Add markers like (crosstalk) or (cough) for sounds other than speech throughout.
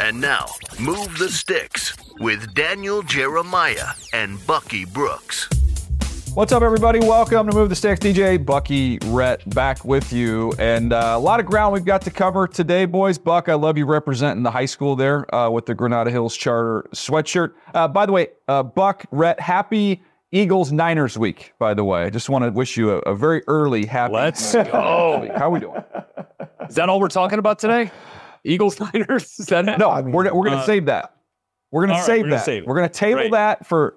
And now, Move the Sticks with Daniel Jeremiah and Bucky Brooks. What's up, everybody? Welcome to Move the Sticks. DJ Bucky Rhett back with you. And uh, a lot of ground we've got to cover today, boys. Buck, I love you representing the high school there uh, with the Granada Hills Charter sweatshirt. Uh, by the way, uh, Buck, Rhett, happy Eagles Niners week, by the way. I just want to wish you a, a very early happy. Let's go. How are we doing? Is that all we're talking about today? Eagles (laughs) Niners? Is that it? No, we're, we're going to Uh, save that. We're going all to right, save we're gonna that. save. We're going to table that for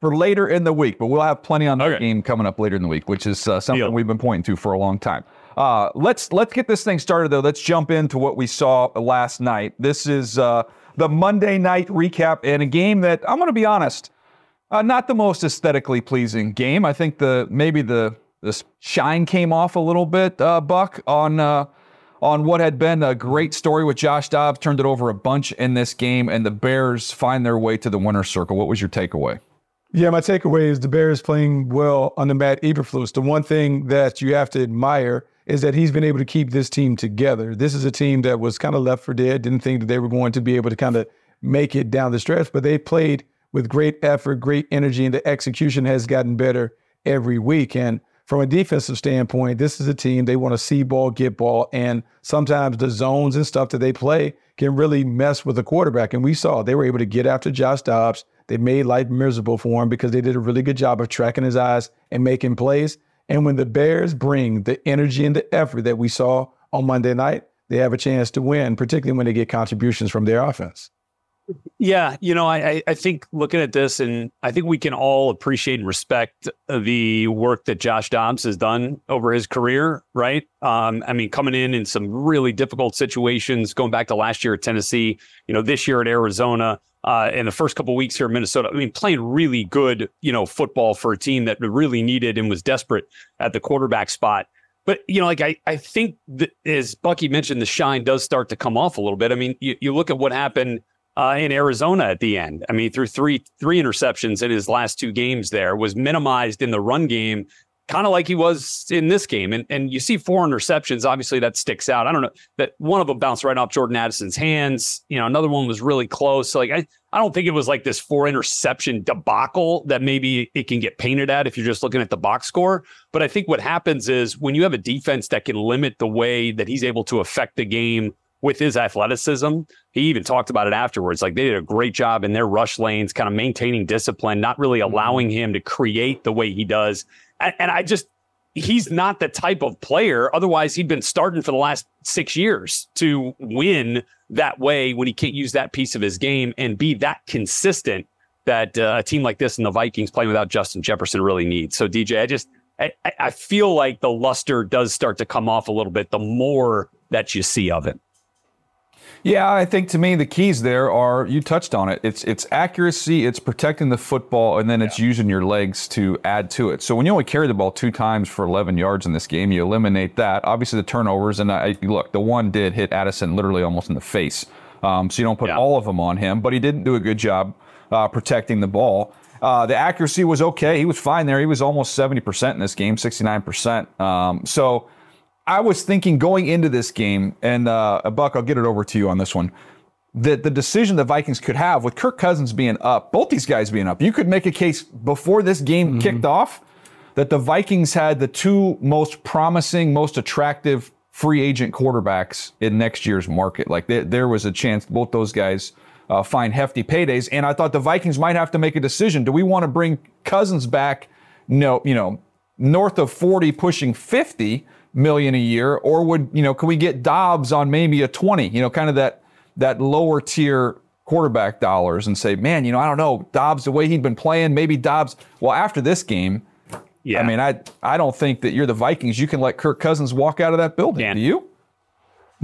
for later in the week, but we'll have plenty on that Okay. game coming up later in the week, which is uh, something Deal. we've been pointing to for a long time. Uh, let's let's get this thing started though. Let's jump into what we saw last night. This is uh, the Monday night recap and a game that I'm going to be honest, uh, not the most aesthetically pleasing game. I think the maybe the the shine came off a little bit, uh, Buck, on uh, on what had been a great story with Josh Dobbs. Turned it over a bunch in this game, and the Bears find their way to the winner's circle. What was your takeaway? Yeah, my takeaway is the Bears playing well under Matt Eberflus. The one thing that you have to admire is that he's been able to keep this team together. This is a team that was kind of left for dead, didn't think that they were going to be able to kind of make it down the stretch, but they played with great effort, great energy, and the execution has gotten better every week. And from a defensive standpoint, this is a team they want to see ball, get ball, and sometimes the zones and stuff that they play can really mess with the quarterback. And we saw they were able to get after Josh Dobbs. They made life miserable for him because they did a really good job of tracking his eyes and making plays. And when the Bears bring the energy and the effort that we saw on Monday night, they have a chance to win, particularly when they get contributions from their offense. Yeah, you know, I, I- think looking at this, and I think we can all appreciate and respect the work that Josh Dobbs has done over his career, right? Um, I mean, coming in in some really difficult situations, going back to last year at Tennessee, you know, this year at Arizona, uh, in the first couple weeks here in Minnesota. I mean, playing really good, you know, football for a team that really needed and was desperate at the quarterback spot. But you know, like I, I think that as Bucky mentioned, the shine does start to come off a little bit. I mean, you, you look at what happened uh, in Arizona at the end. I mean, threw three three interceptions in his last two games, there was minimized in the run game, kind of like he was in this game. And and you see four interceptions. Obviously, that sticks out. I don't know that one of them bounced right off Jordan Addison's hands. You know, another one was really close. So like I. I don't think it was like this four interception debacle that maybe it can get painted at if you're just looking at the box score. But I think what happens is when you have a defense that can limit the way that he's able to affect the game with his athleticism, he even talked about it afterwards. Like they did a great job in their rush lanes, kind of maintaining discipline, not really allowing him to create the way he does. And, and I just, he's not the type of player. Otherwise, he'd been starting for the last six years to win that way when he can't use that piece of his game and be that consistent that uh, a team like this and the Vikings playing without Justin Jefferson really needs. So, DJ, I just, I, I- I feel like the luster does start to come off a little bit the more that you see of it. Yeah, I think to me the keys there are you touched on it. It's it's accuracy, it's protecting the football, and then it's using your legs to add to it. So when you only carry the ball two times for 11 yards in this game, you eliminate that. Obviously the turnovers, and I look, the one did hit Addison literally almost in the face. Um, so you don't put Yeah. all of them on him, but he didn't do a good job uh, protecting the ball. Uh, the accuracy was okay. He was fine there. He was almost 70% in this game, 69%. Um, so I was thinking going into this game, and uh, Buck, I'll get it over to you on this one. That the decision the Vikings could have with Kirk Cousins being up, both these guys being up, you could make a case before this game kicked off that the Vikings had the two most promising, most attractive free agent quarterbacks in next year's market. Like there, there was a chance both those guys uh, find hefty paydays, and I thought the Vikings might have to make a decision. Do we want to bring Cousins back? No, you know, north of 40, pushing 50 million a year, or would you know, can we get Dobbs on maybe a 20? You know, kind of that that lower tier quarterback dollars, and say, man, you know, I don't know, Dobbs the way he'd been playing, maybe Dobbs. Well, after this game, Yeah. I mean, I I don't think that you're the Vikings. You can let Kirk Cousins walk out of that building. Can't. Do you?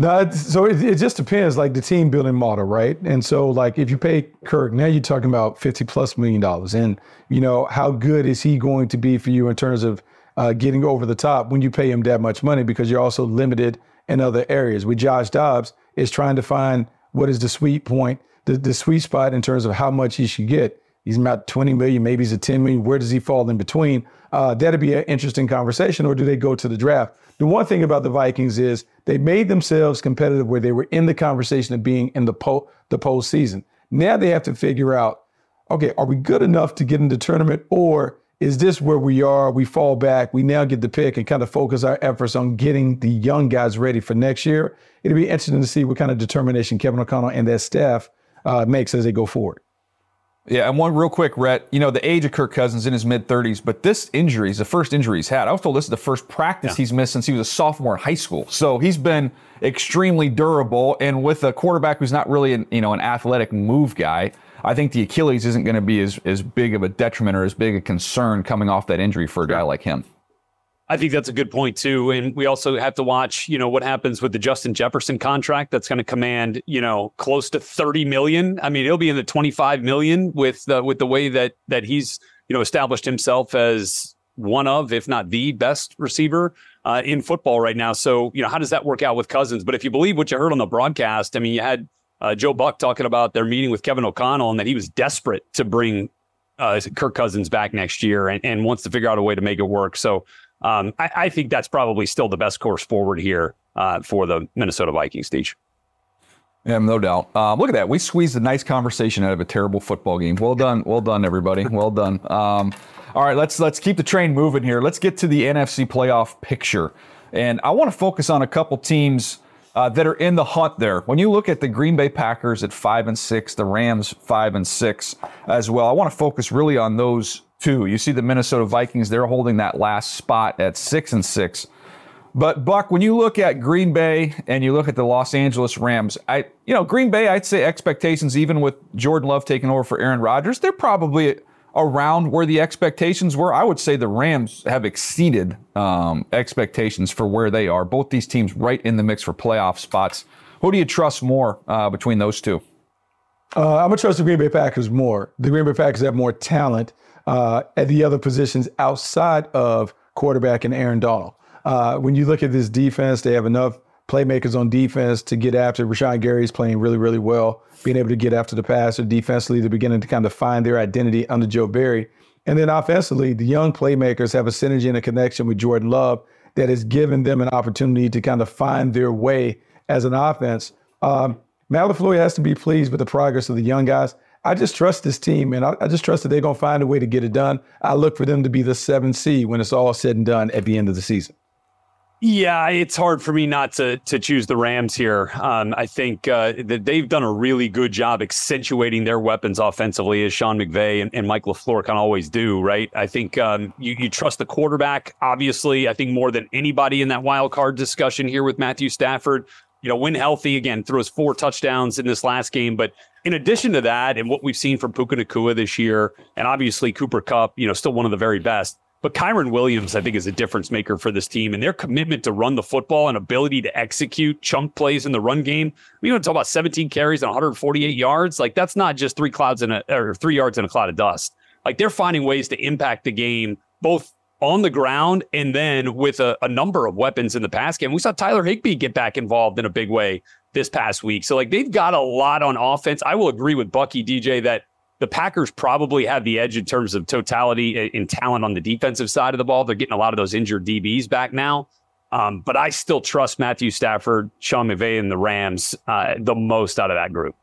No, so it, it, just depends, like the team building model, right? And so, like, if you pay Kirk, now you're talking about fifty plus million dollars, and you know how good is he going to be for you in terms of uh, getting over the top when you pay him that much money because you're also limited in other areas. With Josh Dobbs, is trying to find what is the sweet point, the, the sweet spot in terms of how much he should get. He's about 20 million, maybe he's a 10 million. Where does he fall in between? Uh, that'd be an interesting conversation. Or do they go to the draft? The one thing about the Vikings is they made themselves competitive where they were in the conversation of being in the po- the postseason. Now they have to figure out, okay, are we good enough to get in the tournament, or is this where we are? We fall back. We now get the pick and kind of focus our efforts on getting the young guys ready for next year. It'll be interesting to see what kind of determination Kevin O'Connell and that staff uh, makes as they go forward. Yeah, and one real quick, Rhett. You know, the age of Kirk Cousins in his mid 30s, but this injury is the first injury he's had. I was told this is the first practice yeah. he's missed since he was a sophomore in high school. So he's been extremely durable. And with a quarterback who's not really an, you know, an athletic move guy, I think the Achilles isn't going to be as, as big of a detriment or as big a concern coming off that injury for a guy like him. I think that's a good point too, and we also have to watch, you know, what happens with the Justin Jefferson contract. That's going to command, you know, close to thirty million. I mean, it'll be in the twenty-five million with the with the way that that he's, you know, established himself as one of, if not the best receiver uh, in football right now. So, you know, how does that work out with Cousins? But if you believe what you heard on the broadcast, I mean, you had uh, Joe Buck talking about their meeting with Kevin O'Connell and that he was desperate to bring uh, Kirk Cousins back next year and, and wants to figure out a way to make it work. So um, I, I, think that's probably still the best course forward here uh, for the Minnesota Vikings, Teach. Yeah, no doubt. Uh, look at that. We squeezed a nice conversation out of a terrible football game. Well done. Well done, everybody. Well done. Um, all right, let's let's keep the train moving here. Let's get to the NFC playoff picture. And I want to focus on a couple teams uh, that are in the hunt there. When you look at the Green Bay Packers at five and six, the Rams five and six as well. I want to focus really on those two. You see the Minnesota Vikings, they're holding that last spot at six and six. But Buck, when you look at Green Bay and you look at the Los Angeles Rams, I you know, Green Bay, I'd say expectations, even with Jordan Love taking over for Aaron Rodgers, they're probably around where the expectations were. I would say the Rams have exceeded um, expectations for where they are. Both these teams right in the mix for playoff spots. Who do you trust more uh, between those two? Uh, I'm gonna trust the Green Bay Packers more. The Green Bay Packers have more talent uh, at the other positions outside of quarterback and Aaron Donald. Uh, when you look at this defense, they have enough playmakers on defense to get after. Rashan Gary is playing really, really well, being able to get after the passer. Defensively, they're beginning to kind of find their identity under Joe Barry. And then offensively, the young playmakers have a synergy and a connection with Jordan Love that has given them an opportunity to kind of find their way as an offense. Um, has to be pleased with the progress of the young guys. I just trust this team, and I, I just trust that they're going to find a way to get it done. I look for them to be the seven seed when it's all said and done at the end of the season. Yeah, it's hard for me not to to choose the Rams here. Um, I think uh, that they've done a really good job accentuating their weapons offensively, as Sean McVay and, and Mike LaFleur can always do. Right? I think um, you, you trust the quarterback. Obviously, I think more than anybody in that wild card discussion here with Matthew Stafford. You know, when healthy again, throws four touchdowns in this last game, but in addition to that, and what we've seen from Puka Nacua this year, and obviously Cooper Kupp, you know, still one of the very best. But Kyren Williams, I think, is a difference maker for this team and their commitment to run the football and ability to execute chunk plays in the run game. We want to talk about 17 carries and 148 yards. Like that's not just three clouds in a or three yards in a cloud of dust. Like they're finding ways to impact the game both on the ground and then with a, a number of weapons in the pass game. We saw Tyler Higbee get back involved in a big way this past week. So like they've got a lot on offense. I will agree with Bucky DJ that the Packers probably have the edge in terms of totality in talent on the defensive side of the ball. They're getting a lot of those injured DBs back now. Um, but I still trust Matthew Stafford, Sean McVay, and the Rams uh, the most out of that group.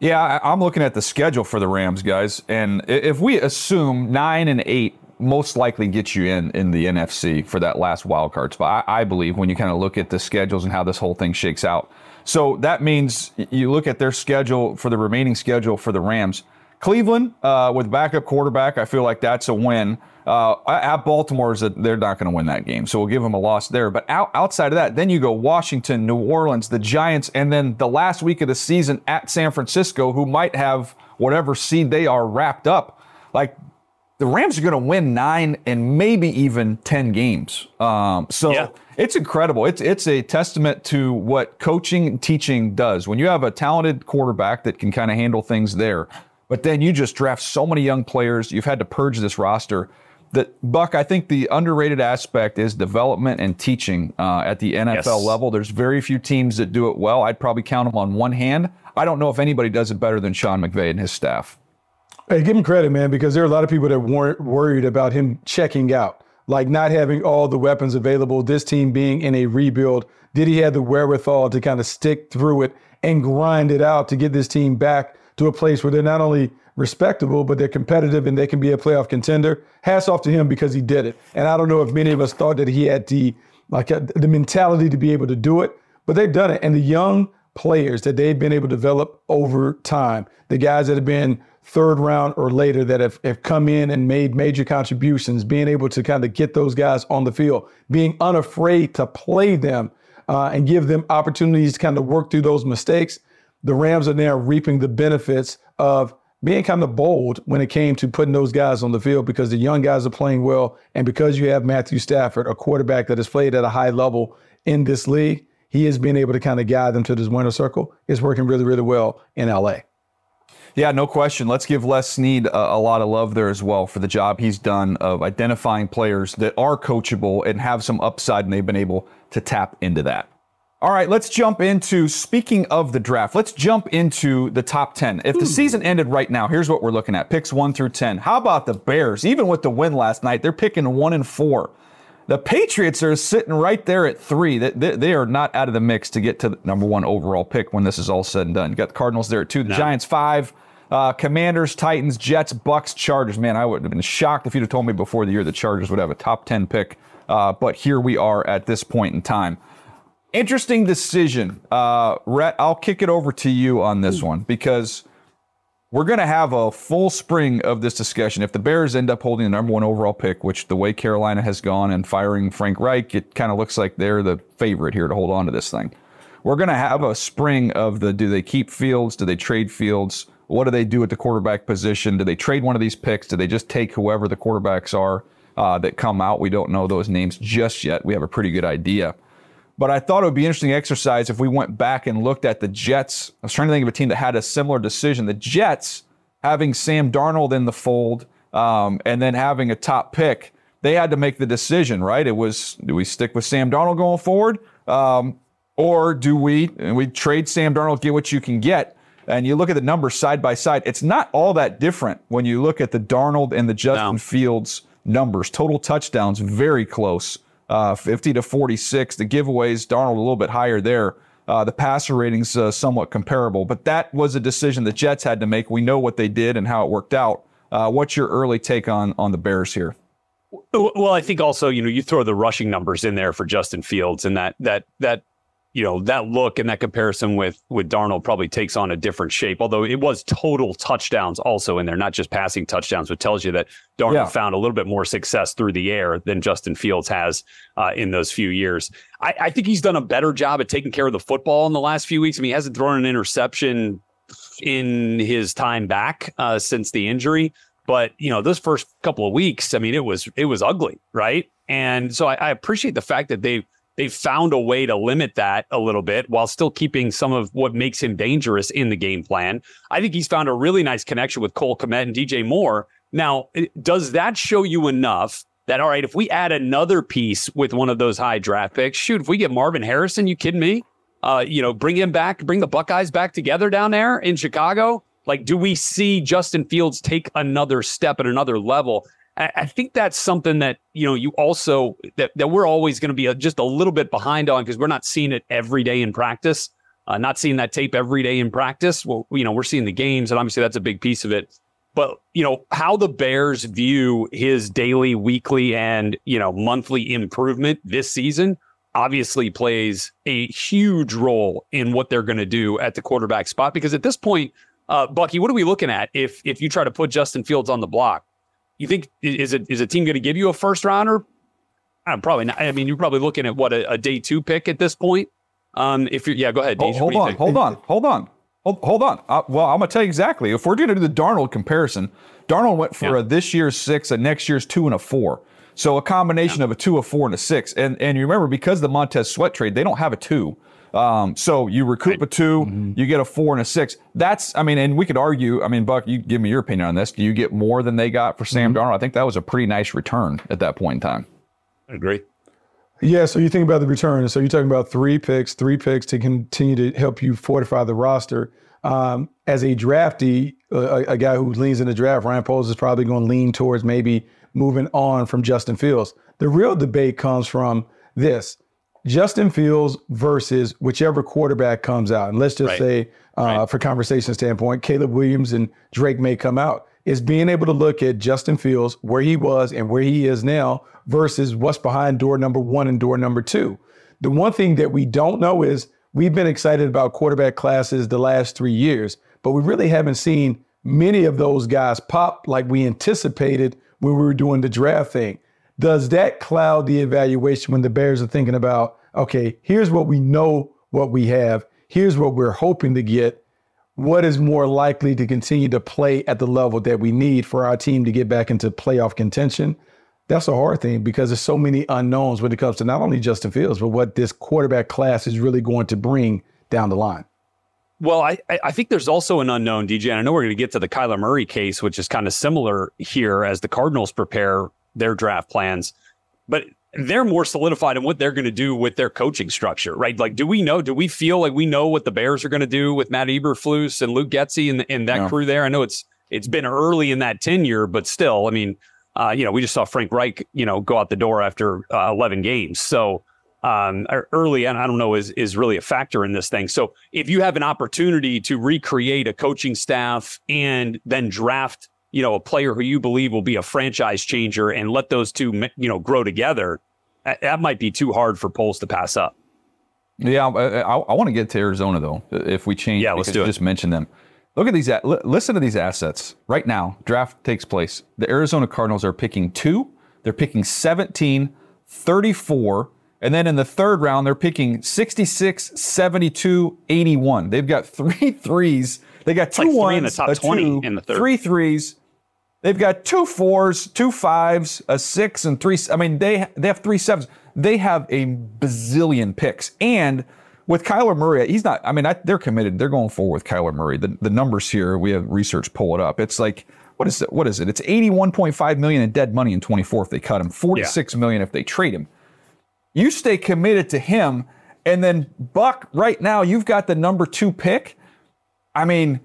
Yeah, I'm looking at the schedule for the Rams, guys. And if we assume nine and eight most likely get you in in the NFC for that last wild card spot, I, I believe, when you kind of look at the schedules and how this whole thing shakes out. So that means you look at their schedule for the remaining schedule for the Rams. Cleveland uh, with backup quarterback, I feel like that's a win. Uh, at Baltimore, is that they're not going to win that game, so we'll give them a loss there. But out, outside of that, then you go Washington, New Orleans, the Giants, and then the last week of the season at San Francisco, who might have whatever seed they are wrapped up. Like the Rams are going to win nine and maybe even 10 games. Um, so Yeah. it's incredible. It's, it's a testament to what coaching and teaching does. When you have a talented quarterback that can kind of handle things there, but then you just draft so many young players, you've had to purge this roster. That Buck, I think the underrated aspect is development and teaching uh, at the NFL Yes. level. There's very few teams that do it well. I'd probably count them on one hand. I don't know if anybody does it better than Sean McVay and his staff. Hey, give him credit, man, because there are a lot of people that weren't worried about him checking out, like not having all the weapons available. This team being in a rebuild, did he have the wherewithal to kind of stick through it and grind it out to get this team back to a place where they're not only respectable, but they're competitive and they can be a playoff contender? Hats off to him because he did it. And I don't know if many of us thought that he had the like uh, the mentality to be able to do it, but they've done it. And the young players that they've been able to develop over time, the guys that have been third round or later that have, have come in and made major contributions, being able to kind of get those guys on the field, being unafraid to play them uh, and give them opportunities to kind of work through those mistakes. The Rams are now reaping the benefits of being kind of bold when it came to putting those guys on the field because the young guys are playing well. And because you have Matthew Stafford, a quarterback that has played at a high level in this league, he has been able to kind of guide them to this winner circle. It's working really, really well in LA. Yeah, no question. Let's give Les Snead a, a, lot of love there as well for the job he's done of identifying players that are coachable and have some upside, and they've been able to tap into that. All right, let's jump into speaking of the draft. Let's jump into the top 10. If the season ended right now, here's what we're looking at picks 1 through 10. How about the Bears? Even with the win last night, they're picking 1 and 4. The Patriots are sitting right there at 3. They, they, they are not out of the mix to get to the number 1 overall pick when this is all said and done. You got the Cardinals there at 2, the No. Giants 5. Uh, Commanders, Titans, Jets, Bucks, Chargers. Man, I would have been shocked if you'd have told me before the year the Chargers would have a top 10 pick. Uh, but here we are at this point in time. Interesting decision. Uh, Rhett, I'll kick it over to you on this one because we're going to have a full spring of this discussion. If the Bears end up holding the number one overall pick, which the way Carolina has gone and firing Frank Reich, it kind of looks like they're the favorite here to hold on to this thing. We're going to have a spring of the do they keep Fields? Do they trade Fields? What do they do at the quarterback position? Do they trade one of these picks? Do they just take whoever the quarterbacks are uh, that come out? We don't know those names just yet. We have a pretty good idea. But I thought it would be an interesting exercise if we went back and looked at the Jets. I was trying to think of a team that had a similar decision. The Jets, having Sam Darnold in the fold um, and then having a top pick, they had to make the decision, right? It was do we stick with Sam Darnold going forward? Um, or do we and we trade Sam Darnold, get what you can get? And you look at the numbers side by side, it's not all that different when you look at the Darnold and the Justin No. Fields numbers. Total touchdowns very close, uh, 50 to 46. The giveaways, Darnold a little bit higher there. Uh, the passer ratings uh, somewhat comparable, but that was a decision the Jets had to make. We know what they did and how it worked out. Uh, what's your early take on on the Bears here? Well, I think also, you know, you throw the rushing numbers in there for Justin Fields and that that that you know, that look and that comparison with with Darnold probably takes on a different shape. Although it was total touchdowns also in there, not just passing touchdowns, which tells you that Darnold Yeah. found a little bit more success through the air than Justin Fields has uh, in those few years. I, I think he's done a better job at taking care of the football in the last few weeks. I mean, he hasn't thrown an interception in his time back uh, since the injury. But you know, those first couple of weeks, I mean, it was it was ugly, right? And so I, I appreciate the fact that they they found a way to limit that a little bit while still keeping some of what makes him dangerous in the game plan. I think he's found a really nice connection with Cole Kmet and DJ Moore. Now, does that show you enough that all right, if we add another piece with one of those high draft picks, shoot, if we get Marvin Harrison, you kidding me? Uh, you know, bring him back, bring the Buckeyes back together down there in Chicago. Like, do we see Justin Fields take another step at another level? I, I think that's something that you know you also that, that we're always going to be a, just a little bit behind on because we're not seeing it every day in practice, uh, not seeing that tape every day in practice. Well, you know, we're seeing the games, and obviously that's a big piece of it. But you know how the Bears view his daily, weekly, and you know monthly improvement this season obviously plays a huge role in what they're going to do at the quarterback spot because at this point, uh, Bucky, what are we looking at if if you try to put Justin Fields on the block? You think is it is a team going to give you a first rounder? Uh, probably not. I mean, you're probably looking at what a, a day two pick at this point. Um, if you're yeah, go ahead. Hold, Deej, hold what do you on, hold on, hold on, Hold, hold on. Uh, well, I'm gonna tell you exactly. If we're gonna do the Darnold comparison, Darnold went for Yeah. a this year's six, a next year's two, and a four. So a combination of a two, a four, and a six. And and you remember because of the Montez Sweat trade, they don't have a two. Um, so you recoup a 2 you get a four and a six. That's, I mean, and we could argue. I mean, Buck, you give me your opinion on this. Do you get more than they got for Sam Darnold? I think that was a pretty nice return at that point in time. I agree. Yeah, so you think about the return. So you're talking about three picks, three picks to continue to help you fortify the roster. Um, as a draftee, a, a guy who leans in the draft, Ryan Poles is probably going to lean towards maybe moving on from Justin Fields. The real debate comes from this Justin Fields versus whichever quarterback comes out. And let's just Right. say, uh, for conversation standpoint, Caleb Williams and Drake Maye come out. Is being able to look at Justin Fields, where he was and where he is now, versus what's behind door number one and door number two. The one thing that we don't know is we've been excited about quarterback classes the last three years, but we really haven't seen many of those guys pop like we anticipated when we were doing the draft thing. Does that cloud the evaluation when the Bears are thinking about, okay, here's what we know what we have, here's what we're hoping to get. What is more likely to continue to play at the level that we need for our team to get back into playoff contention? That's a hard thing because there's so many unknowns when it comes to not only Justin Fields, but what this quarterback class is really going to bring down the line. Well, I, I- think there's also an unknown, DJ. And I know we're going to get to the Kyler Murray case, which is kind of similar here as the Cardinals prepare their draft plans. But they're more solidified in what they're going to do with their coaching structure, right? Like, do we know? Do we feel like we know what the Bears are going to do with Matt Eberflus and Luke Getsy and, and that crew there? I know it's it's been early in that tenure, but still, I mean, uh, you know, we just saw Frank Reich, you know, go out the door after uh, 11 games. So um, early, and I don't know, is is really a factor in this thing. So if you have an opportunity to recreate a coaching staff and then draft, you know, a player who you believe will be a franchise changer and let those two, you know, grow together, that, might be too hard for Poles to pass up. Yeah, I, I, I want to get to Arizona though. If we change, Yeah, let's do it. Just mention them. Look at these. Listen to these assets right now. Draft takes place. The Arizona Cardinals are picking two. They're picking 17, 34, and then in the third round they're picking 66, 72, 81. They've got (laughs) three threes. They got two like three ones, in the top a 20 two, in the third. three threes. They've got two fours, two fives, a six, and three. I mean, they they have three sevens. They have a bazillion picks, and with Kyler Murray, he's not. I mean, I, they're committed. They're going forward with Kyler Murray. The the numbers here, we have research pull it up. It's like what is it? What is it? It's eighty one point five million in dead money in twenty four if they cut him. Forty six million if they trade him. You stay committed to him, and then Buck. Right now, you've got the number two pick. I mean,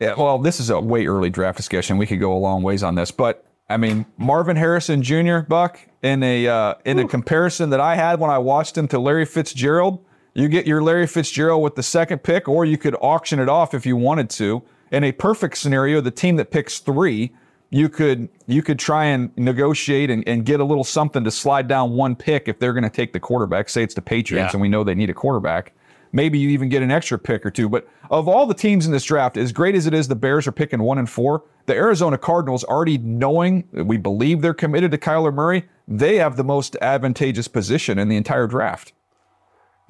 yeah, well, this is a way early draft discussion. We could go a long ways on this, but I mean, Marvin Harrison Jr. Buck in a uh, in a comparison that I had when I watched him to Larry Fitzgerald. You get your Larry Fitzgerald with the second pick, or you could auction it off if you wanted to. In a perfect scenario, the team that picks three, you could you could try and negotiate and, and get a little something to slide down one pick if they're going to take the quarterback. Say it's the Patriots, Yeah. and we know they need a quarterback. Maybe you even get an extra pick or two. But of all the teams in this draft, as great as it is, the Bears are picking one and four. The Arizona Cardinals, already knowing we believe they're committed to Kyler Murray, they have the most advantageous position in the entire draft.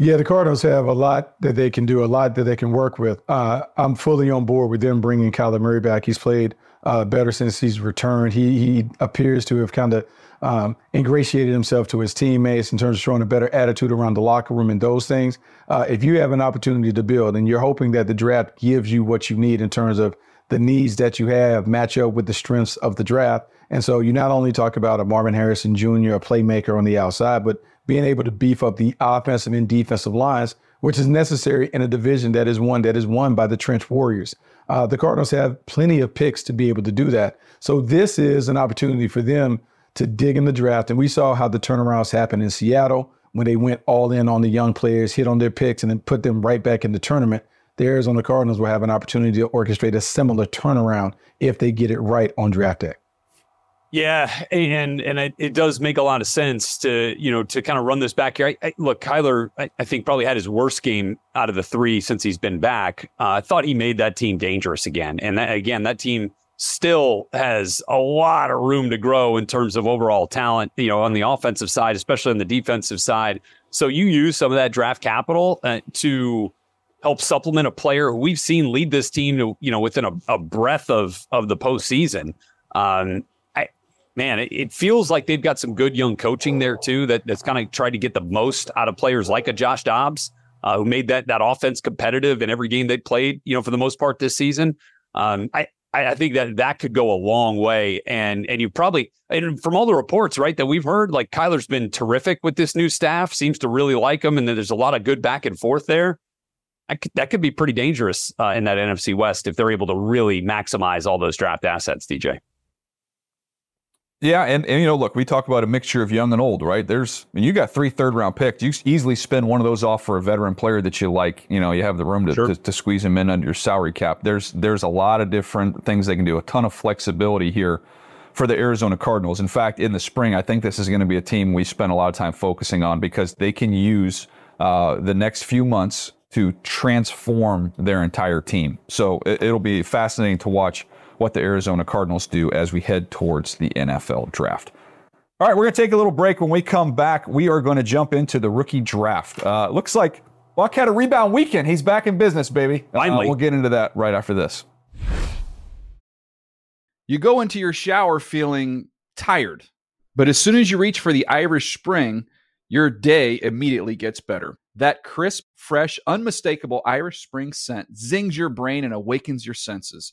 Yeah, the Cardinals have a lot that they can do, a lot that they can work with. Uh, I'm fully on board with them bringing Kyler Murray back. He's played uh, better since he's returned. He he appears to have kind of um, ingratiated himself to his teammates in terms of showing a better attitude around the locker room and those things. Uh, if you have an opportunity to build and you're hoping that the draft gives you what you need in terms of the needs that you have match up with the strengths of the draft. And so you not only talk about a Marvin Harrison Jr., a playmaker on the outside, but being able to beef up the offensive and defensive lines, which is necessary in a division that is one that is won by the Trench Warriors. Uh, the Cardinals have plenty of picks to be able to do that. So this is an opportunity for them to dig in the draft. And we saw how the turnarounds happened in Seattle when they went all in on the young players, hit on their picks, and then put them right back in the tournament. The Arizona Cardinals will have an opportunity to orchestrate a similar turnaround if they get it right on draft day. Yeah, and and it, it does make a lot of sense to you know to kind of run this back here. I, I, look, Kyler, I, I think probably had his worst game out of the three since he's been back. Uh, I thought he made that team dangerous again, and that, again, that team still has a lot of room to grow in terms of overall talent. You know, on the offensive side, especially on the defensive side. So you use some of that draft capital uh, to help supplement a player who we've seen lead this team to, you know, within a, a breath of of the postseason. Um, man, it, it, feels like they've got some good young coaching there too. That that's kind of tried to get the most out of players like a Josh Dobbs, uh, who made that that offense competitive in every game they played. You know, for the most part this season. Um, I I, think that that could go a long way. And and you probably and from all the reports, right, that we've heard, like Kyler's been terrific with this new staff, seems to really like him, and then there's a lot of good back and forth there. Could, that could be pretty dangerous uh, in that NFC West if they're able to really maximize all those draft assets, DJ. Yeah, and, and you know, look, we talk about a mixture of young and old, right? There's, I mean, you got three third round picks. You easily spend one of those off for a veteran player that you like. You know, you have the room to, sure. to, to, squeeze him in under your salary cap. There's there's a lot of different things they can do. A ton of flexibility here for the Arizona Cardinals. In fact, in the spring, I think this is going to be a team we spend a lot of time focusing on because they can use uh, the next few months to transform their entire team. So it, it'll be fascinating to watch what the Arizona Cardinals do as we head towards the NFL draft. All right, we're going to take a little break. When we come back, we are going to jump into the rookie draft. Uh, looks like Buck had a rebound weekend. He's back in business, baby. Uh, Finally. Uh, we'll get into that right after this. You go into your shower feeling tired, but as soon as you reach for the Irish Spring, your day immediately gets better. That crisp, fresh, unmistakable Irish Spring scent zings your brain and awakens your senses.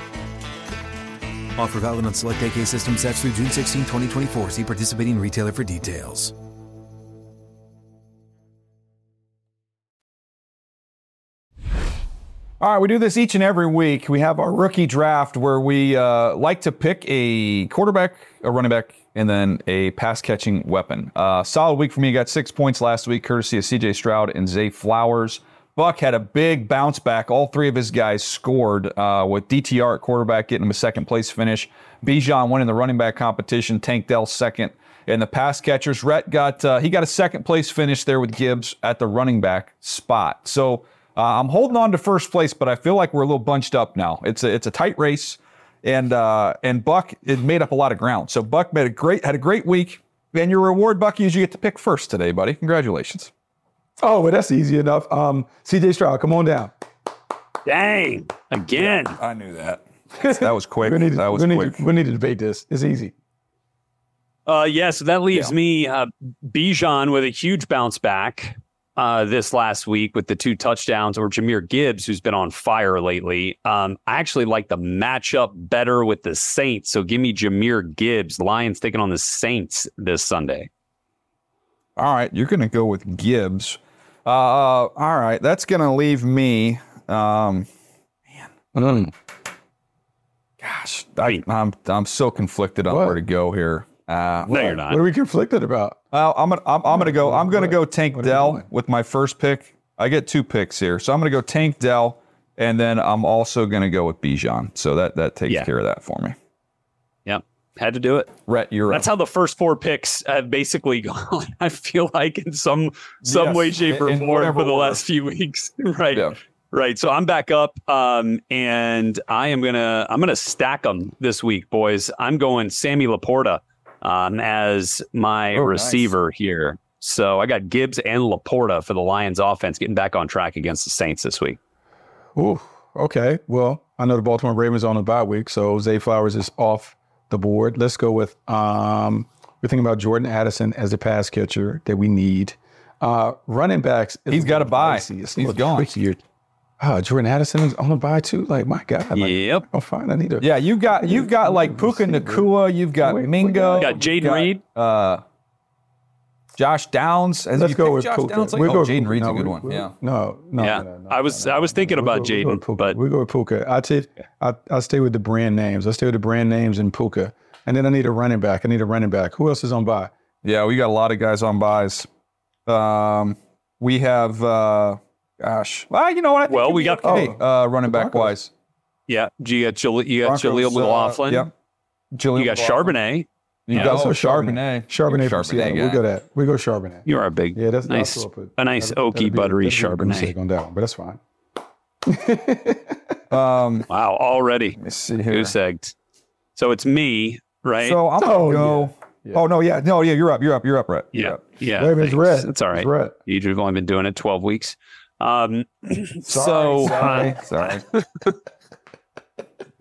Offer valid on select AK system sets through June 16, 2024. See participating retailer for details. All right, we do this each and every week. We have our rookie draft where we uh, like to pick a quarterback, a running back, and then a pass catching weapon. Uh, solid week for me. Got six points last week, courtesy of CJ Stroud and Zay Flowers. Buck had a big bounce back. All three of his guys scored uh, with DTR at quarterback getting him a second place finish. Bijan winning the running back competition. Tank Dell second. And the pass catchers, Rhett got uh, he got a second place finish there with Gibbs at the running back spot. So uh, I'm holding on to first place, but I feel like we're a little bunched up now. It's a it's a tight race, and uh, and Buck it made up a lot of ground. So Buck made a great had a great week, and your reward, Bucky, is you get to pick first today, buddy. Congratulations. Oh, well, that's easy enough. Um, CJ Stroud, come on down. Dang, again. Yeah, I knew that. That was (laughs) quick. we need to, that was we quick. Need we need to debate this. It's easy. Uh, yes, yeah, so that leaves yeah. me uh, Bijan with a huge bounce back uh, this last week with the two touchdowns, or Jahmyr Gibbs, who's been on fire lately. Um, I actually like the matchup better with the Saints. So give me Jahmyr Gibbs. Lions taking on the Saints this Sunday. All right, you're going to go with Gibbs. Uh, all right, that's going to leave me. Um, man, mm. Gosh, I, I'm I'm so conflicted on What? where to go here. Uh, No, you're not. What are we conflicted about? well, I'm gonna I'm, I'm gonna go I'm gonna go Tank What Dell with my first pick. I get two picks here, so I'm gonna go Tank Dell, and then I'm also gonna go with Bijan. So that that takes Yeah. care of that for me. Yep. Had to do it. Rhett, you're That's up. how the first four picks have basically (laughs) gone. I feel like in some some Yes, way, shape, or form for the last few (laughs) weeks. (laughs) right. Yeah. Right. So I'm back up, um, and I am gonna I'm gonna stack them this week, boys. I'm going Sammy LaPorta um, as my Oh, nice. receiver here. So I got Gibbs and LaPorta for the Lions offense getting back on track against the Saints this week. Ooh, okay. Well, I know the Baltimore Ravens are on a bye week, so Zay Flowers is off the board. Let's go with um, we're thinking about Jordan Addison as a pass catcher that we need. Uh, running backs. He's got a bye. He's It's a He's little gone. trickier. Ah, Jordan Addison is on a bye too. Like my God. Like, Yep. Oh, fine. I need a. Yeah, you got you've got like Puka Nacua, you've got Wait, wait, Mingo, We got you've Jayden Reed. uh, Josh Downs. Has Let's go with Josh Puka. Downs? Like, We'll oh, go with Jayden Reed's No, a good one. we- Yeah. No, no. Yeah. no, no, I was- no, I was thinking about We'll we'll go Jayden, with Puka. but- we go with Puka. I take I I stay with the brand names. I stay with the brand names and Puka, and then I need a running back. I need a running back. Who else is on bye? Yeah, we got a lot of guys on byes. Um, we have, uh, gosh, well, you know what? I think Well, we got- okay, uh, running back wise. Yeah. You got Jale- you got Broncos, Jaleel uh, McLaughlin. Yep. You got Charbonnet. You Yeah. got Also oh, Charbonnet. Charbonnet. Charbonnet from Charbonnet Seattle. guy. We go that. We go Charbonnet. You are a big, Yeah, that's nice, that's what put. a nice That'll- oaky, that'll be- buttery that'll be a Charbonnet. on that one, but that's fine. (laughs) Um, Wow, already let me see here. goose egged. So it's me, right? So I'm gonna Oh, go. yeah. Oh no, yeah, no, yeah, you're up, you're up, you're up, Brett. You're yeah, up. yeah. Wait a it's thanks. It's all right. It's Rhett. You've only been doing it 12 weeks. Um, (clears throat) Sorry, so sorry, uh, sorry. (laughs) (laughs)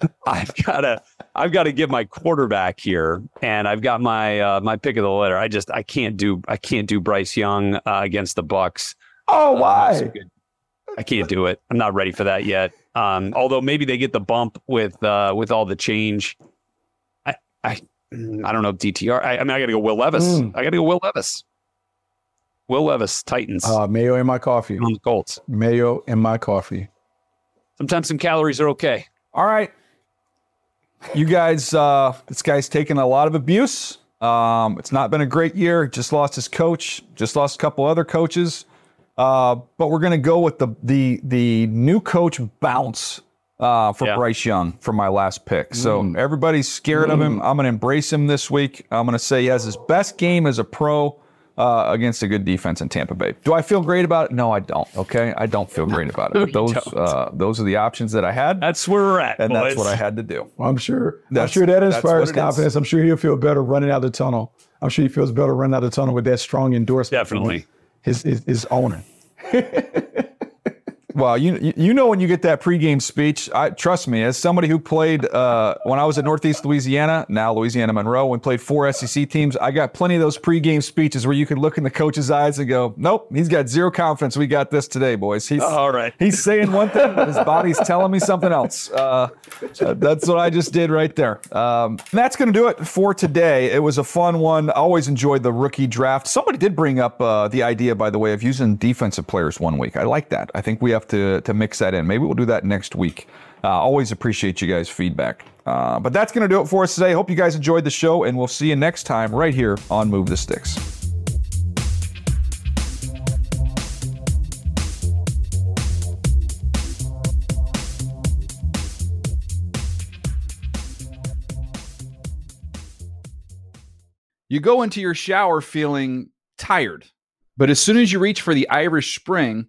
(laughs) I've got to, I've got to give my quarterback here, and I've got my uh, my pick of the litter. I just, I can't do, I can't do Bryce Young uh, against the Bucks. Oh, Uh, why? I can't do it. I'm not ready for that yet. Um, although maybe they get the bump with uh, with all the change. I I I don't know DTR. I, I mean, I got to go Will Levis. Mm. I got to go Will Levis. Will Levis, Titans Uh, mayo in my coffee. on the Colts. Mayo in my coffee. Sometimes some calories are okay. All right. You guys, uh, this guy's taken a lot of abuse. Um, it's not been a great year. Just lost his coach, just lost a couple other coaches. Uh, but we're gonna go with the the the new coach bounce uh, for Yeah. Bryce Young for my last pick. So everybody's scared of him. I'm gonna embrace him this week. I'm gonna say he has his best game as a pro uh, against a good defense in Tampa Bay. Do I feel great about it? No, I don't. Okay, I don't feel great about it. (laughs) you Those uh, those are the options that I had, That's where we're at, and that's what I had to do. Well, I'm sure. I'm sure that inspires what it is. confidence. I'm sure he'll feel better running out of the tunnel. I'm sure he feels better running out of the tunnel with that strong endorsement. from Definitely. His his, his owner. (laughs) Well, you you- know when you get that pregame speech. I trust me, as somebody who played uh, when I was at Northeast Louisiana, now Louisiana Monroe, we played four SEC teams. I got plenty of those pregame speeches where you could look in the coach's eyes and go, "Nope, he's got zero confidence. We got this today, boys." He's All right. He's saying one thing, but his body's telling me something else. Uh, uh, that's what I just did right there. Um, that's going to do it for today. It was a fun one. I always enjoyed the rookie draft. Somebody did bring up uh, the idea, by the way, of using defensive players one week. I like that. I think we have to to mix that in. Maybe we'll do that next week. Uh, always appreciate you guys' feedback. Uh, but that's going to do it for us today. Hope you guys enjoyed the show, and we'll see you next time right here on Move the Sticks. You go into your shower feeling tired, but as soon as you reach for the Irish Spring,